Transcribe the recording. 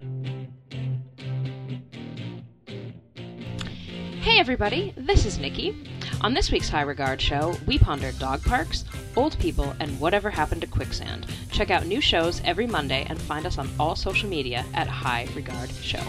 Hey everybody, this is Nikki. On this week's High Regard show, we ponder dog parks, old people, and whatever happened to quicksand. Check out new shows every Monday and find us on all social media at High Regard Show.